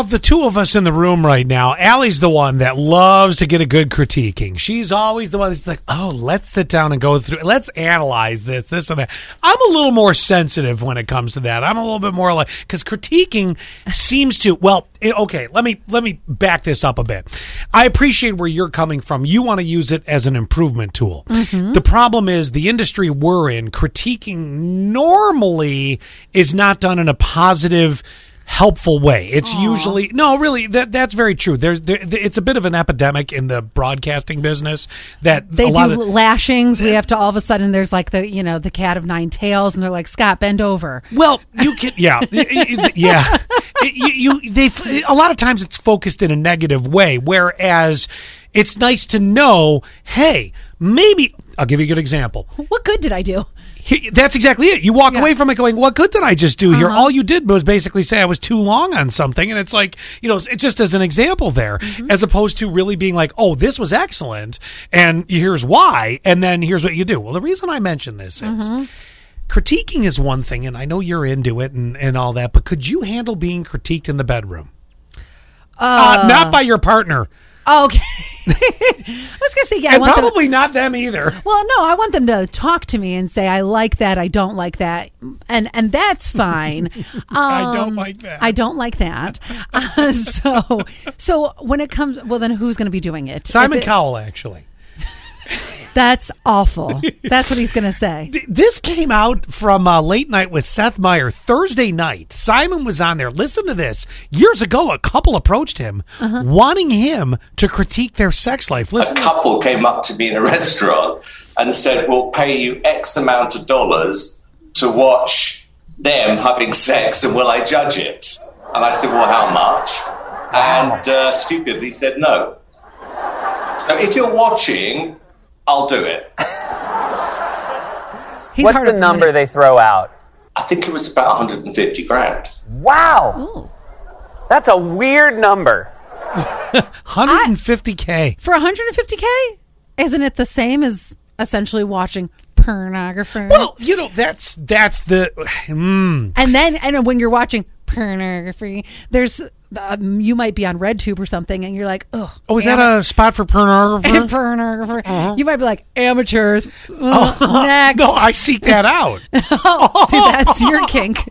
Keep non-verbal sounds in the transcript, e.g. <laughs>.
of the two of us in the room right now, Allie's the one that loves to get a good critiquing. She's always the one that's like, oh, let's sit down and go through, let's analyze this, this, and that. I'm a little more sensitive when it comes to that. I'm a little bit more like, because critiquing seems to, well, it, okay, let me, let me back this up a bit. I appreciate where you're coming from. You want to use it as an improvement tool. Mm-hmm. The problem is the industry we're in, critiquing normally is not done in a positive, helpful way. It's usually no, really. That that's very true. There's there, it's a bit of an epidemic in the broadcasting business that They a lot do of. lashings. We have to all of a sudden. There's like the you know the cat of nine tails, and they're like Scott, bend over. Well, you can, yeah, <laughs> yeah. You, you, they, a lot of times it's focused in a negative way, whereas it's nice to know, hey, maybe I'll give you a good example. What good did I do? He- That's exactly it. You walk Yeah. away from it going, "What good did I just do here?" Uh-huh. All you did was basically say I was too long on something, and it's like you know, it just as an example there, Mm-hmm. as opposed to really being like, "Oh, this was excellent," and here's why, and then here's what you do. Well, the reason I mention this is. Mm-hmm. Critiquing is one thing, and I know you're into it and, and all that, but could you handle being critiqued in the bedroom? Uh, not by your partner, okay. <laughs> <laughs> I was gonna say yeah. I and want them, probably not them either. well, no, I want them to talk to me and say I like that, I don't like that, and and that's <laughs> fine. I don't Um, like that. I don't like that. Uh, <laughs> so so when it comes, well, then who's going to be doing it? Simon it- Cowell, actually. That's awful. That's what he's going to say. <laughs> This came out from uh, Late Night with Seth Meyer Thursday night. Simon was on there. Listen to this. Years ago, a couple approached him wanting him to critique their sex life. a Listen, to- couple came up to me in a <laughs> restaurant and said, We'll pay you X amount of dollars to watch them having sex and will I judge it? And I said, Well, how much? And uh, stupidly said no. So if you're watching, I'll do it. <laughs> He's What's the number they throw out? I think it was about 150 grand. Wow. That's a weird number. <laughs> 150K. for 150k? Isn't it the same as essentially watching pornography? Well, you know, that's that's the. <sighs> Mm, and then and when you're watching pornography, there's um, you might be on RedTube or something, and you're like, oh, oh, is that a spot for pornography? pornographer? <laughs> You might be like amateurs. <laughs> Uh, next, No, I seek that out. <laughs> See, that's your kink.